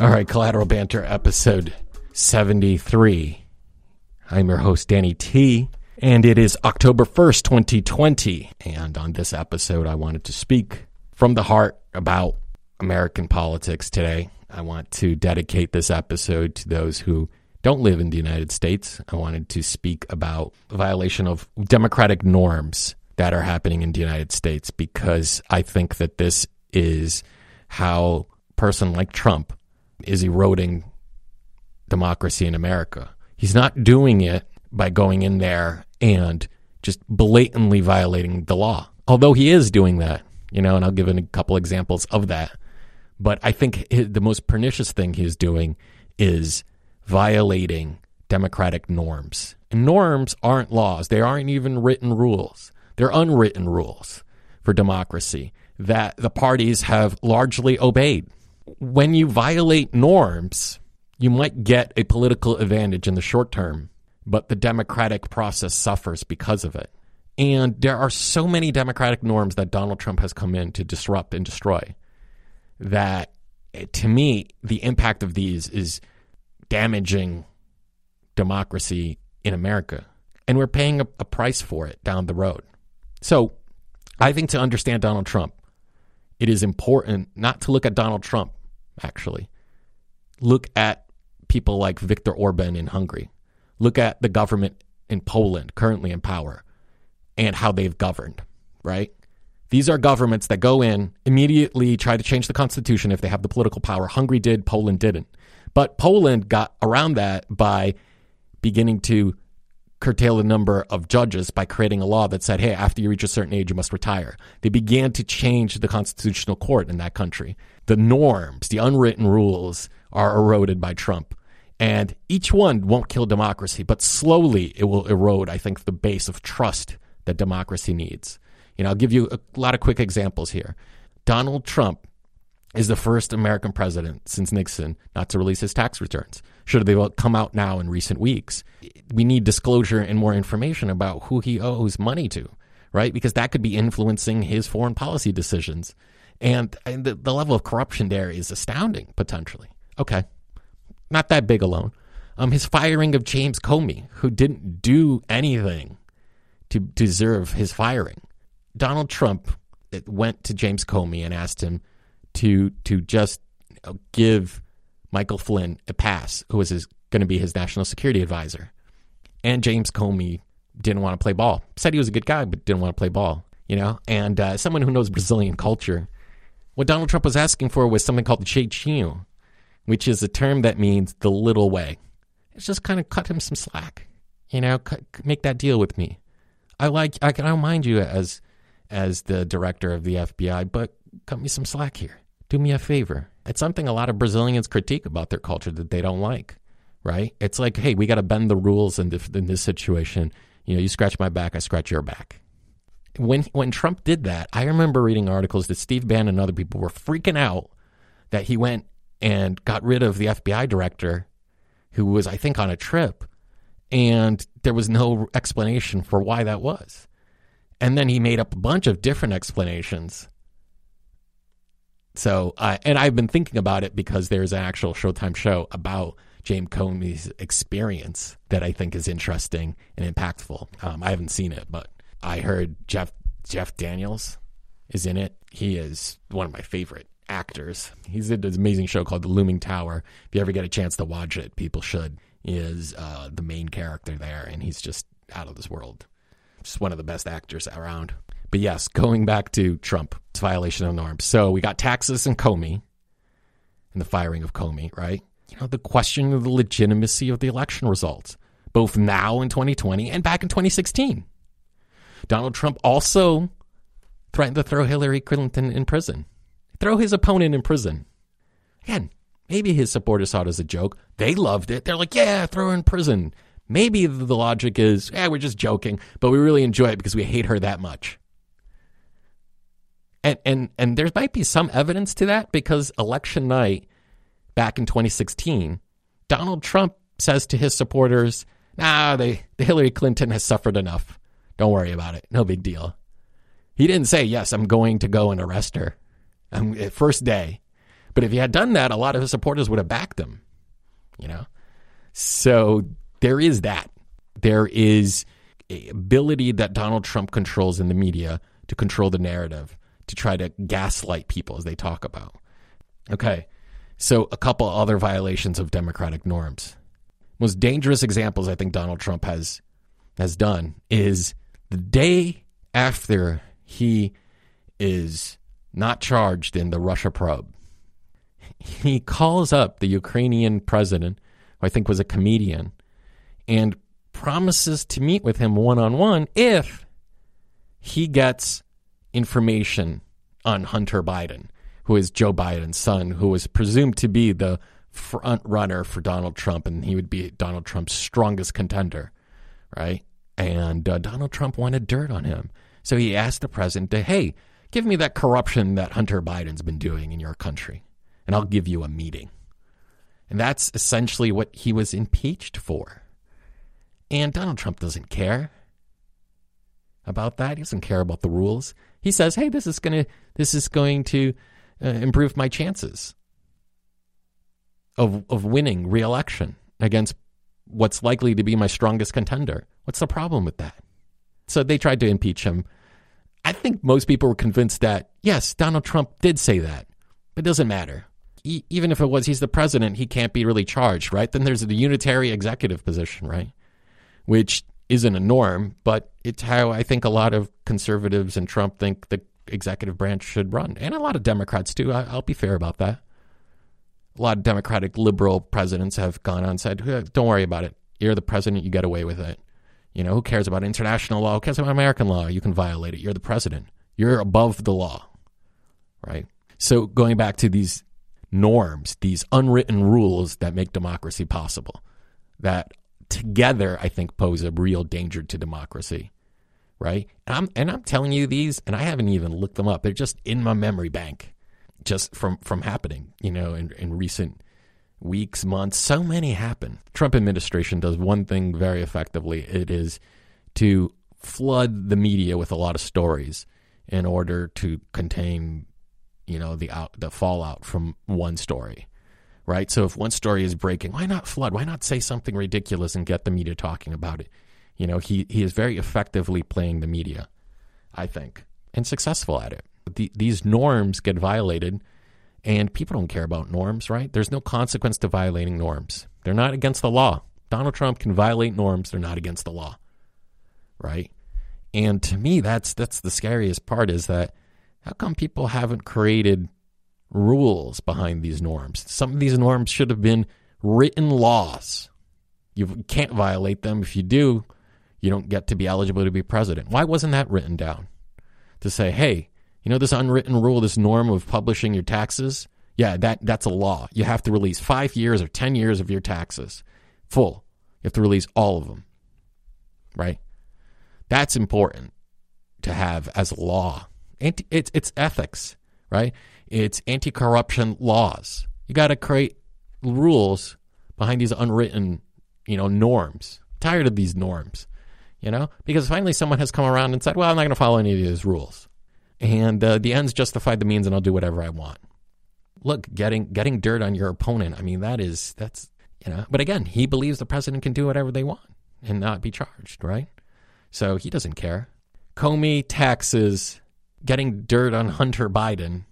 All right, Collateral Banter episode 73. I'm your host, Danny T, and it is October 1st, 2020. And on this episode, I wanted to speak from the heart about American politics today. I want to dedicate this episode to those who don't live in the United States. I wanted to speak about violation of democratic norms that are happening in the United States because I think that this is how a person like Trump is eroding democracy in America. He's not doing it by going in there and just blatantly violating the law. Although he is doing that, you know, and I'll give a couple examples of that. But I think the most pernicious thing he's doing is violating democratic norms. And norms aren't laws, they aren't even written rules, they're unwritten rules for democracy that the parties have largely obeyed when you violate norms, you might get a political advantage in the short term, but the democratic process suffers because of it. And there are so many democratic norms that Donald Trump has come in to disrupt and destroy that eh, to me, the impact of these is damaging democracy in America. And we're paying a, a price for it down the road. So I think to understand Donald Trump, it is important not to look at Donald Trump, actually. Look at people like Viktor Orban in Hungary. Look at the government in Poland currently in power and how they've governed, right? These are governments that go in, immediately try to change the constitution if they have the political power. Hungary did, Poland didn't. But Poland got around that by beginning to curtail the number of judges by creating a law that said, hey, after you reach a certain age, you must retire. They began to change the constitutional court in that country. The norms, the unwritten rules are eroded by Trump. And each one won't kill democracy, but slowly it will erode, I think, the base of trust that democracy needs. You know, I'll give you a lot of quick examples here. Donald Trump is the first American president since Nixon not to release his tax returns. Should they come out now in recent weeks? We need disclosure and more information about who he owes money to, right? Because that could be influencing his foreign policy decisions. And, and the, the level of corruption there is astounding, potentially. Okay, not that big alone. Um, his firing of James Comey, who didn't do anything to deserve his firing. Donald Trump went to James Comey and asked him to to just give Michael Flynn a pass, who was going to be his national security advisor. And James Comey didn't want to play ball. Said he was a good guy, but didn't want to play ball. You know, and uh, someone who knows Brazilian culture, what Donald Trump was asking for was something called the jeitinho, which is a term that means the little way. It's just kind of cut him some slack. You know, cut, make that deal with me. I like I, I don't mind you as as the director of the FBI, but cut me some slack here. Do me a favor. It's something a lot of Brazilians critique about their culture that they don't like, right? It's like, hey, we got to bend the rules in this, in this situation. You know, you scratch my back, I scratch your back. When when Trump did that, I remember reading articles that Steve Bannon and other people were freaking out that he went and got rid of the FBI director, who was, I think, on a trip, and there was no explanation for why that was. And then he made up a bunch of different explanations so, uh, and I've been thinking about it because there's an actual Showtime show about James Comey's experience that I think is interesting and impactful. Um, I haven't seen it, but I heard Jeff Jeff Daniels is in it. He is one of my favorite actors. He's in this amazing show called The Looming Tower. If you ever get a chance to watch it, people should. He is uh, the main character there, and he's just out of this world. Just one of the best actors around. But yes, going back to Trump, it's violation of norms. So we got taxes and Comey and the firing of Comey, right? You know, the question of the legitimacy of the election results, both now in 2020 and back in 2016. Donald Trump also threatened to throw Hillary Clinton in prison, throw his opponent in prison. Again, maybe his supporters saw it as a joke. They loved it. They're like, yeah, throw her in prison. Maybe the logic is, yeah, we're just joking, but we really enjoy it because we hate her that much. And and and there might be some evidence to that because election night back in 2016, Donald Trump says to his supporters, "Nah, they, the Hillary Clinton has suffered enough. Don't worry about it. No big deal. He didn't say, Yes, I'm going to go and arrest her. I'm, eh, first day. But if he had done that, a lot of his supporters would have backed him, you know? So there is that. There is ability that Donald Trump controls in the media to control the narrative, to try to gaslight people as they talk about. Okay. So a couple other violations of democratic norms. Most dangerous examples I think Donald Trump has has done is the day after he is not charged in the Russia probe. He calls up the Ukrainian president, who I think was a comedian, and promises to meet with him one on one if he gets information on Hunter Biden, who is Joe Biden's son, who was presumed to be the front runner for Donald Trump, and he would be Donald Trump's strongest contender, right? And uh, Donald Trump wanted dirt on him. So he asked the president to, hey, give me that corruption that Hunter Biden's been doing in your country, and I'll give you a meeting. And that's essentially what he was impeached for. And Donald Trump doesn't care about that. He doesn't care about the rules. He says, "Hey, this is going to this is going to uh, improve my chances of of winning re-election against what's likely to be my strongest contender." What's the problem with that? So they tried to impeach him. I think most people were convinced that yes, Donald Trump did say that. But it doesn't matter. E- even if it was he's the president, he can't be really charged, right? Then there's the unitary executive position, right? which isn't a norm, but it's how I think a lot of conservatives and Trump think the executive branch should run, and a lot of Democrats too. I, will be fair about that. A lot of Democratic liberal presidents have gone on and said, "Don't worry about it. You're the president. You get away with it. You know who cares about international law? Who cares about American law? You can violate it. You're the president. You're above the law, right?" So going back to these norms, these unwritten rules that make democracy possible, that together, I think, pose a real danger to democracy. Right? And I'm, and I'm telling you these, and I haven't even looked them up. They're just in my memory bank, just from, from happening, you know, in, in recent weeks, months. So many happen. Trump administration does one thing very effectively. It is to flood the media with a lot of stories in order to contain, you know, the out, the fallout from one story right? So if one story is breaking, why not flood? Why not say something ridiculous and get the media talking about it? You know, he, he is very effectively playing the media, I think, and successful at it. The, these norms get violated, and people don't care about norms, right? There's no consequence to violating norms. They're not against the law. Donald Trump can violate norms, they're not against the law, right? And to me, that's that's the scariest part is that how come people haven't created rules behind these norms. Some of these norms should have been written laws. You can't violate them. If you do, you don't get to be eligible to be president. Why wasn't that written down? To say, hey, you know this unwritten rule, this norm of publishing your taxes? Yeah, that, that's a law. You have to release five years or 10 years of your taxes full. You have to release all of them. Right? That's important to have as law. It's, it's ethics, right? It's anti corruption laws. You got to create rules behind these unwritten, you know, norms. I'm tired of these norms, you know, because finally someone has come around and said, well, I'm not going to follow any of these rules. And uh, the ends justify the means and I'll do whatever I want. Look, getting getting dirt on your opponent, I mean, that is, that's, you know, but again, he believes the president can do whatever they want and not be charged, right? So he doesn't care. Comey taxes, getting dirt on Hunter Biden,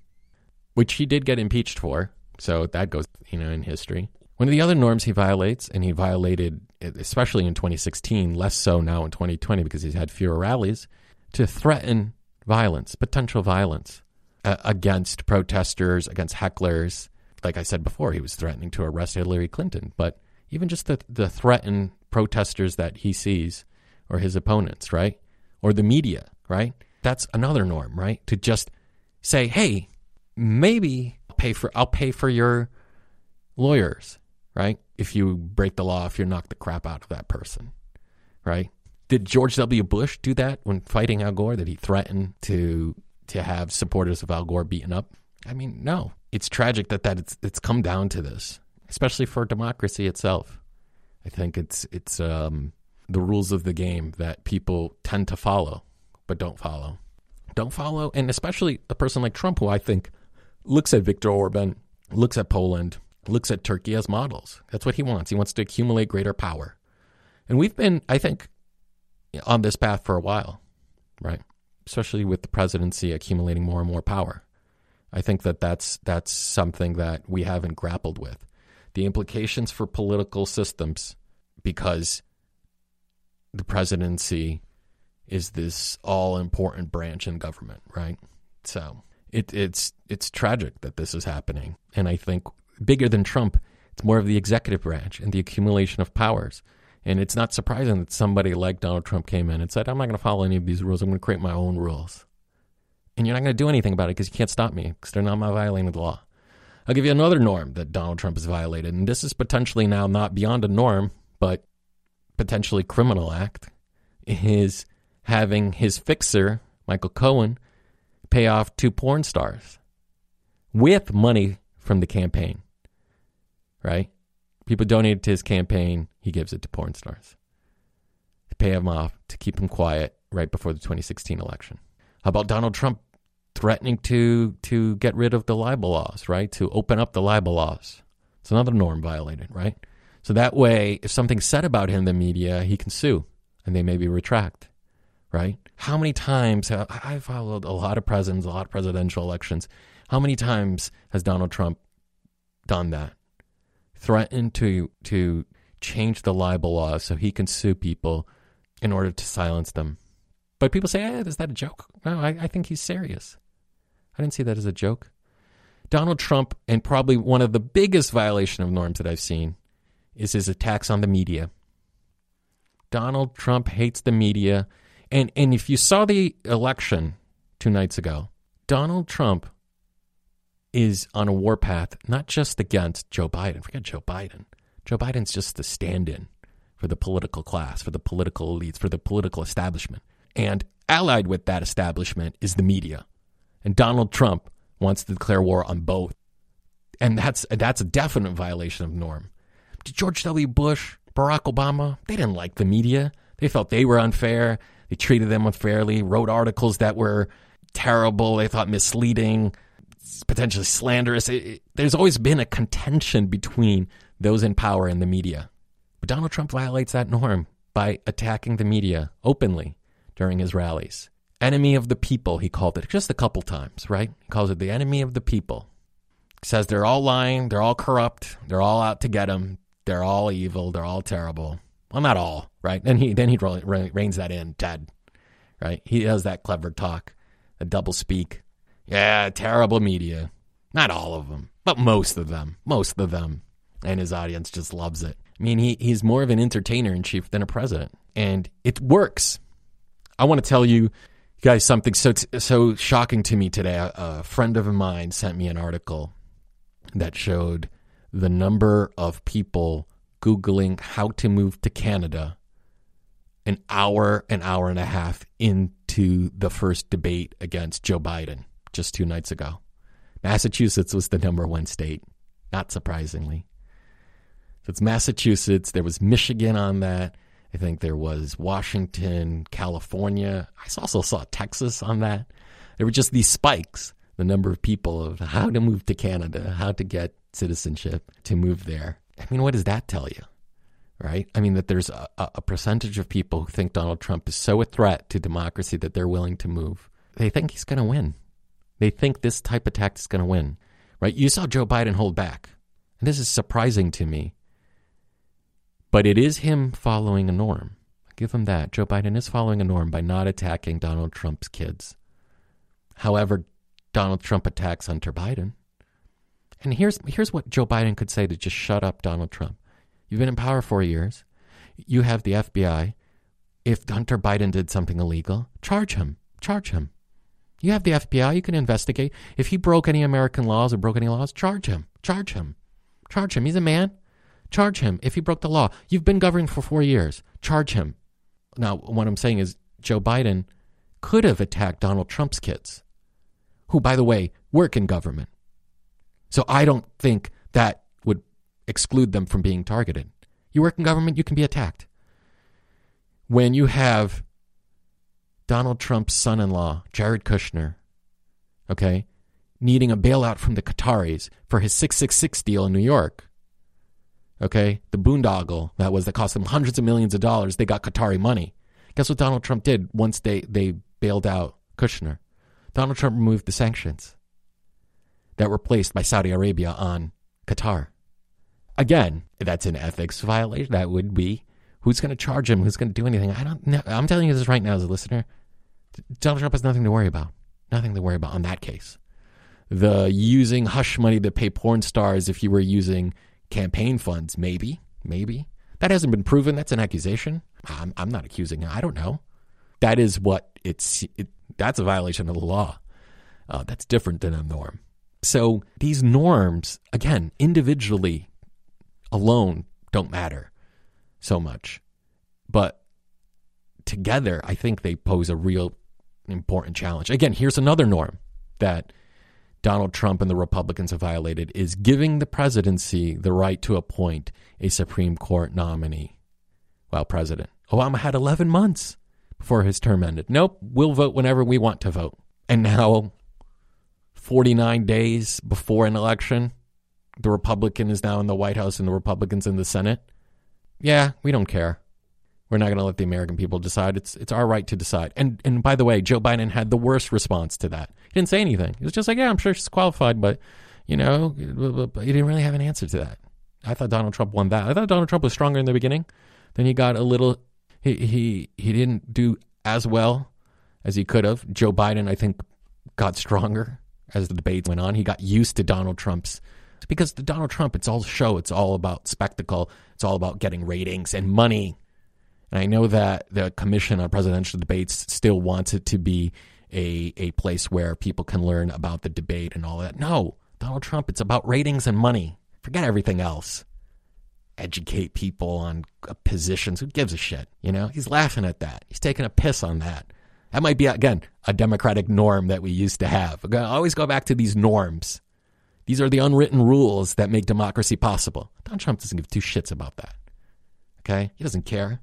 which he did get impeached for. So that goes, you know, in history. One of the other norms he violates, and he violated, especially in 2016, less so now in 2020 because he's had fewer rallies, to threaten violence, potential violence uh, against protesters, against hecklers. Like I said before, he was threatening to arrest Hillary Clinton. But even just the, the threaten protesters that he sees or his opponents, right? Or the media, right? That's another norm, right? To just say, hey, maybe I'll pay for I'll pay for your lawyers, right? If you break the law, if you knock the crap out of that person, right? Did George W. Bush do that when fighting Al Gore? Did he threaten to to have supporters of Al Gore beaten up? I mean, no. It's tragic that that it's, it's come down to this, especially for democracy itself. I think it's it's um, the rules of the game that people tend to follow but don't follow. Don't follow, and especially a person like Trump, who I think looks at Viktor Orban, looks at Poland, looks at Turkey as models. That's what he wants. He wants to accumulate greater power. And we've been, I think, on this path for a while, right? Especially with the presidency accumulating more and more power. I think that that's that's something that we haven't grappled with. The implications for political systems because the presidency is this all important branch in government, right? So it, it's it's tragic that this is happening, and I think bigger than Trump, it's more of the executive branch and the accumulation of powers. And it's not surprising that somebody like Donald Trump came in and said, I'm not going to follow any of these rules. I'm going to create my own rules. And you're not going to do anything about it because you can't stop me because they're not my violating the law. I'll give you another norm that Donald Trump has violated. And this is potentially now not beyond a norm, but potentially criminal act is having his fixer, Michael Cohen, pay off two porn stars with money from the campaign. Right? People donate to his campaign, he gives it to porn stars to pay him off, to keep him quiet right before the 2016 election. How about Donald Trump threatening to to get rid of the libel laws, right? To open up the libel laws. It's another norm violated, right? So that way, if something's said about him in the media, he can sue and they maybe retract, right? How many times have, I followed a lot of presidents, a lot of presidential elections. How many times has Donald Trump done that? threatened to to change the libel laws so he can sue people in order to silence them. But people say, eh, is that a joke? No, I, I think he's serious. I didn't see that as a joke. Donald Trump, and probably one of the biggest violation of norms that I've seen, is his attacks on the media. Donald Trump hates the media. And, and if you saw the election two nights ago, Donald Trump is on a warpath, not just against Joe Biden. Forget Joe Biden. Joe Biden's just the stand in for the political class, for the political elites, for the political establishment. And allied with that establishment is the media. And Donald Trump wants to declare war on both. And that's that's a definite violation of norm. George W. Bush, Barack Obama, they didn't like the media. They felt they were unfair. They treated them unfairly, wrote articles that were terrible, they thought misleading potentially slanderous. It, it, there's always been a contention between those in power and the media. But Donald Trump violates that norm by attacking the media openly during his rallies. Enemy of the people, he called it just a couple times, right? He calls it the enemy of the people. He says they're all lying, they're all corrupt, they're all out to get him, they're all evil, they're all terrible. Well, not all, right? Then he then he reins that in, Ted, right? He does that clever talk, a double speak. Yeah, terrible media. Not all of them, but most of them. Most of them. And his audience just loves it. I mean, he, he's more of an entertainer in chief than a president. And it works. I want to tell you guys something so so shocking to me today. A friend of mine sent me an article that showed the number of people Googling how to move to Canada an hour, an hour and a half into the first debate against Joe Biden just two nights ago. Massachusetts was the number one state, not surprisingly. So it's Massachusetts. There was Michigan on that. I think there was Washington, California. I also saw Texas on that. There were just these spikes, the number of people of how to move to Canada, how to get citizenship to move there. I mean, what does that tell you? Right? I mean, that there's a, a percentage of people who think Donald Trump is so a threat to democracy that they're willing to move. They think he's going to win. They think this type of tactic is going to win, right? You saw Joe Biden hold back. And this is surprising to me. But it is him following a norm. I give him that. Joe Biden is following a norm by not attacking Donald Trump's kids. However, Donald Trump attacks Hunter Biden. And here's here's what Joe Biden could say to just shut up Donald Trump. You've been in power four years. You have the FBI. If Hunter Biden did something illegal, charge him. Charge him. You have the FBI, you can investigate. If he broke any American laws or broke any laws, charge him. Charge him. Charge him. He's a man. Charge him if he broke the law. You've been governing for four years. Charge him. Now, what I'm saying is Joe Biden could have attacked Donald Trump's kids, who, by the way, work in government. So I don't think that would exclude them from being targeted. You work in government, you can be attacked. when you have Donald Trump's son in law, Jared Kushner, okay, needing a bailout from the Qataris for his 666 deal in New York. Okay, the boondoggle that was that cost them hundreds of millions of dollars. They got Qatari money. Guess what Donald Trump did once they, they bailed out Kushner? Donald Trump removed the sanctions that were placed by Saudi Arabia on Qatar. Again, that's an ethics violation. That would be who's going to charge him? Who's going to do anything? I don't know. I'm telling you this right now as a listener. Donald Trump has nothing to worry about. Nothing to worry about on that case the using hush money to pay porn stars if you were using campaign funds. Maybe, maybe. That hasn't been proven. That's an accusation. I'm, I'm not accusing I don't know. That is what it's, it, that's a violation of the law. Uh, that's different than a norm. So these norms, again, individually alone don't matter so much. But together, I think they pose a real important challenge. Again, here's another norm that Donald Trump and the Republicans have violated is giving the presidency the right to appoint a Supreme Court nominee while president. Obama had 11 months before his term ended. Nope, we'll vote whenever we want to vote. And now, 49 days before an election, the Republican is now in the White House and the Republicans in the Senate. Yeah, we don't care. We're not going to let the American people decide. It's it's our right to decide. And and by the way, Joe Biden had the worst response to that. He didn't say anything. He was just like, "Yeah, I'm sure she's qualified, but you know, he didn't really have an answer to that." I thought Donald Trump won that. I thought Donald Trump was stronger in the beginning. Then he got a little. He he he didn't do as well as he could have. Joe Biden, I think, got stronger as the debates went on. He got used to Donald Trump's because the Donald Trump, it's all show. It's all about spectacle. It's all about getting ratings and money. And I know that the Commission on Presidential Debates still wants it to be a, a place where people can learn about the debate and all that. No, Donald Trump, it's about ratings and money. Forget everything else. Educate people on positions. Who gives a shit? You know, he's laughing at that. He's taking a piss on that. That might be, again, a democratic norm that we used to have. I always go back to these norms. These are the unwritten rules that make democracy possible. Donald Trump doesn't give two shits about that. Okay? He doesn't care.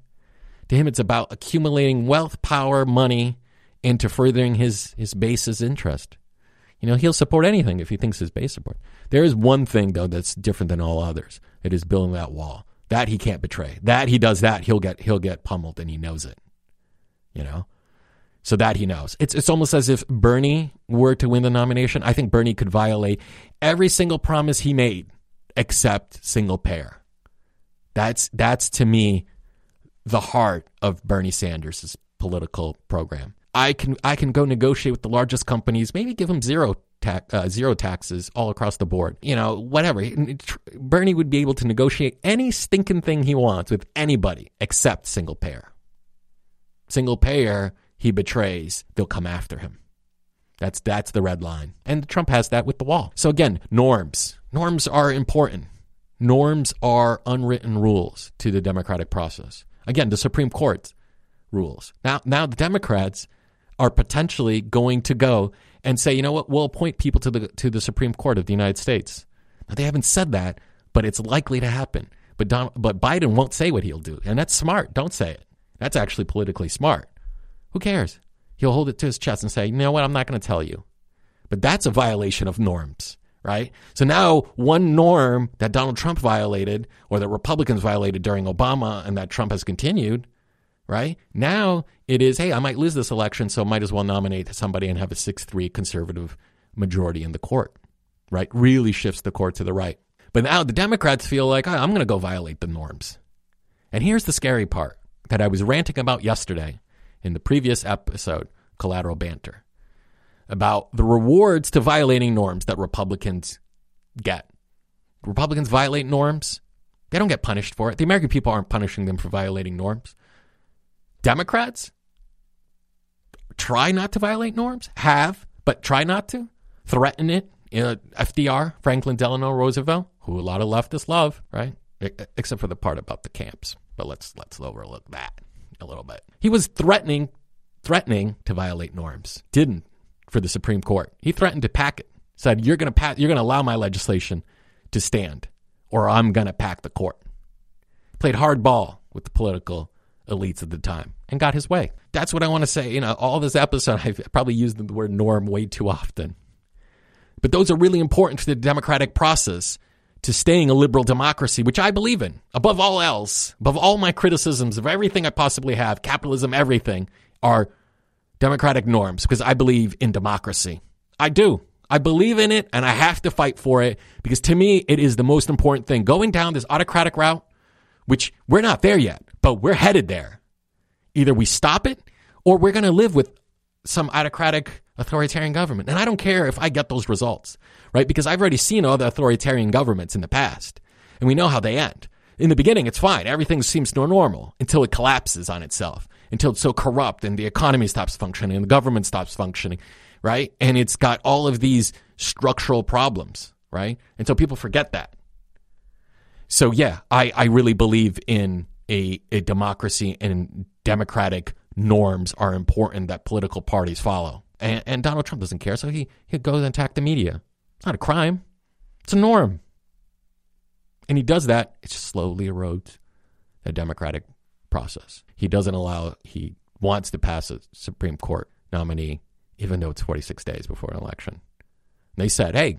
To him, it's about accumulating wealth, power, money into furthering his, his base's interest. You know, he'll support anything if he thinks his base support. There is one thing, though, that's different than all others. It is building that wall. That he can't betray. That he does that, he'll get he'll get pummeled and he knows it. You know? So that he knows. It's it's almost as if Bernie were to win the nomination. I think Bernie could violate every single promise he made except single payer. That's that's to me the heart of Bernie Sanders' political program. I can I can go negotiate with the largest companies, maybe give them zero tax, uh, zero taxes all across the board. You know, whatever. Bernie would be able to negotiate any stinking thing he wants with anybody except single payer. Single payer he betrays, they'll come after him. That's that's the red line. And Trump has that with the wall. So again, norms. Norms are important. Norms are unwritten rules to the democratic process. Again, the Supreme Court rules. Now, now the Democrats are potentially going to go and say, you know what, we'll appoint people to the to the Supreme Court of the United States. Now, they haven't said that, but it's likely to happen. But but Biden won't say what he'll do, and that's smart. Don't say it. That's actually politically smart. Who cares? He'll hold it to his chest and say, you know what, I'm not going to tell you. But that's a violation of norms right? So now one norm that Donald Trump violated or that Republicans violated during Obama and that Trump has continued, right? Now it is, hey, I might lose this election, so might as well nominate somebody and have a 6-3 conservative majority in the court, right? Really shifts the court to the right. But now the Democrats feel like, oh, I'm going to go violate the norms. And here's the scary part that I was ranting about yesterday in the previous episode, Collateral Banter about the rewards to violating norms that Republicans get. Republicans violate norms, they don't get punished for it. The American people aren't punishing them for violating norms. Democrats try not to violate norms, have, but try not to, threaten it. FDR, Franklin Delano Roosevelt, who a lot of leftists love, right? Except for the part about the camps. But let's let's overlook that a little bit. He was threatening threatening to violate norms. Didn't for the Supreme Court. He threatened to pack it. Said, "You're going to pass. You're going to allow my legislation to stand, or I'm going to pack the court." Played hardball with the political elites at the time and got his way. That's what I want to say. You know, all this episode, I've probably used the word norm way too often. But those are really important to the democratic process to staying a liberal democracy, which I believe in. Above all else, above all my criticisms of everything I possibly have, capitalism, everything, are democratic norms because I believe in democracy. I do. I believe in it and I have to fight for it because to me, it is the most important thing. Going down this autocratic route, which we're not there yet, but we're headed there. Either we stop it or we're going to live with some autocratic authoritarian government. And I don't care if I get those results, right? Because I've already seen other authoritarian governments in the past and we know how they end. In the beginning, it's fine. Everything seems normal until it collapses on itself, until it's so corrupt and the economy stops functioning and the government stops functioning, right? And it's got all of these structural problems, right? And so people forget that. So yeah, I, I really believe in a, a democracy and democratic norms are important that political parties follow. And, and Donald Trump doesn't care, so he, he goes and attack the media. It's not a crime. It's a norm. And he does that, it slowly erodes the democratic process. He doesn't allow, he wants to pass a Supreme Court nominee, even though it's 46 days before an election. And they said, hey,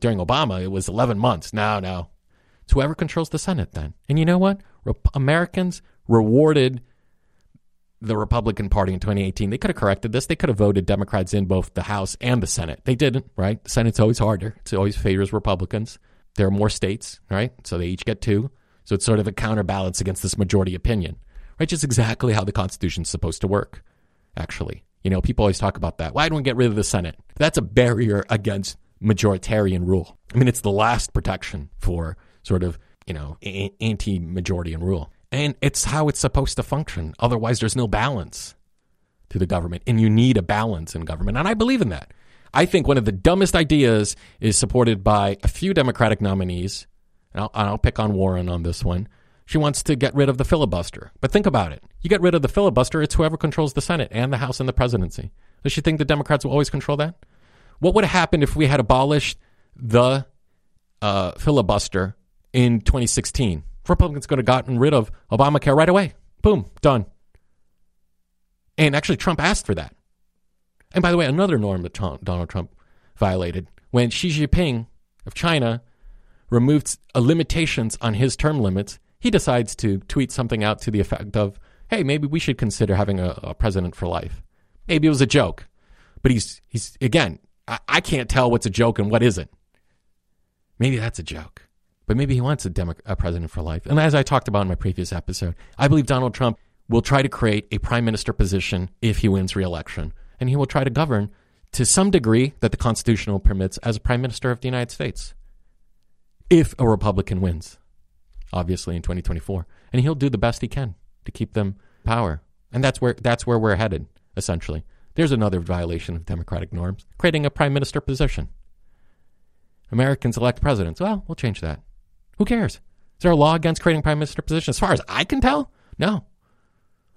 during Obama, it was 11 months. Now, now. It's whoever controls the Senate then. And you know what? Re- Americans rewarded the Republican Party in 2018. They could have corrected this. They could have voted Democrats in both the House and the Senate. They didn't, right? The Senate's always harder. It always favors Republicans. There are more states, right? So they each get two. So it's sort of a counterbalance against this majority opinion, right? Just exactly how the Constitution's supposed to work, actually. You know, people always talk about that. Why don't we get rid of the Senate? That's a barrier against majoritarian rule. I mean, it's the last protection for sort of, you know, anti majority rule. And it's how it's supposed to function. Otherwise, there's no balance to the government. And you need a balance in government. And I believe in that. I think one of the dumbest ideas is supported by a few Democratic nominees. And I'll, I'll pick on Warren on this one. She wants to get rid of the filibuster. But think about it. You get rid of the filibuster, it's whoever controls the Senate and the House and the presidency. Does she think the Democrats will always control that? What would have happened if we had abolished the uh, filibuster in 2016? Republicans could have gotten rid of Obamacare right away. Boom, done. And actually, Trump asked for that. And by the way, another norm that Trump, Donald Trump violated when Xi Jinping of China removed limitations on his term limits, he decides to tweet something out to the effect of, hey, maybe we should consider having a, a president for life. Maybe it was a joke. But he's, he's again, I, I can't tell what's a joke and what isn't. Maybe that's a joke but maybe he wants a, Demo- a president for life. And as I talked about in my previous episode, I believe Donald Trump will try to create a prime minister position if he wins re-election, and he will try to govern to some degree that the Constitution permits as a prime minister of the United States, if a Republican wins, obviously in 2024, and he'll do the best he can to keep them power, and that's where that's where we're headed essentially. There's another violation of democratic norms, creating a prime minister position. Americans elect presidents. Well, we'll change that. Who cares? Is there a law against creating prime minister position? As far as I can tell, no.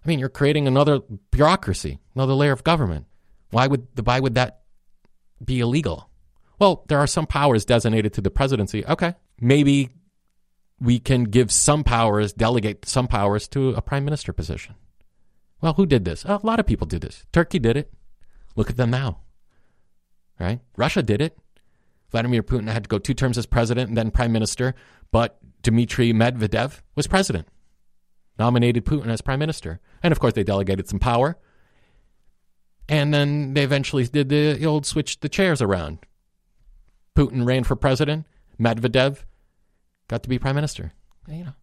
I mean, you're creating another bureaucracy, another layer of government. Why would why would that be illegal? Well, there are some powers designated to the presidency. Okay, maybe we can give some powers, delegate some powers to a prime minister position. Well, who did this? A lot of people did this. Turkey did it. Look at them now. Right? Russia did it. Vladimir Putin had to go two terms as president and then prime minister but Dmitry Medvedev was president, nominated Putin as prime minister. And of course, they delegated some power. And then they eventually did the old switch the chairs around. Putin ran for president, Medvedev got to be prime minister. You know,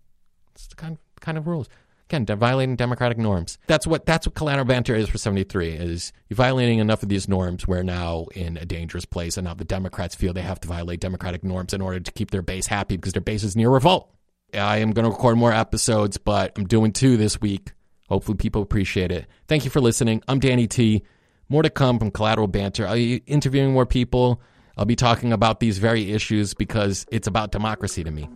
it's the kind, kind of rules. Again, violating democratic norms. That's what that's what collateral banter is for 73 is you're violating enough of these norms we're now in a dangerous place and now the Democrats feel they have to violate democratic norms in order to keep their base happy because their base is near revolt. I am going to record more episodes, but I'm doing two this week. Hopefully people appreciate it. Thank you for listening. I'm Danny T. More to come from Collateral Banter. I'll be interviewing more people. I'll be talking about these very issues because it's about democracy to me.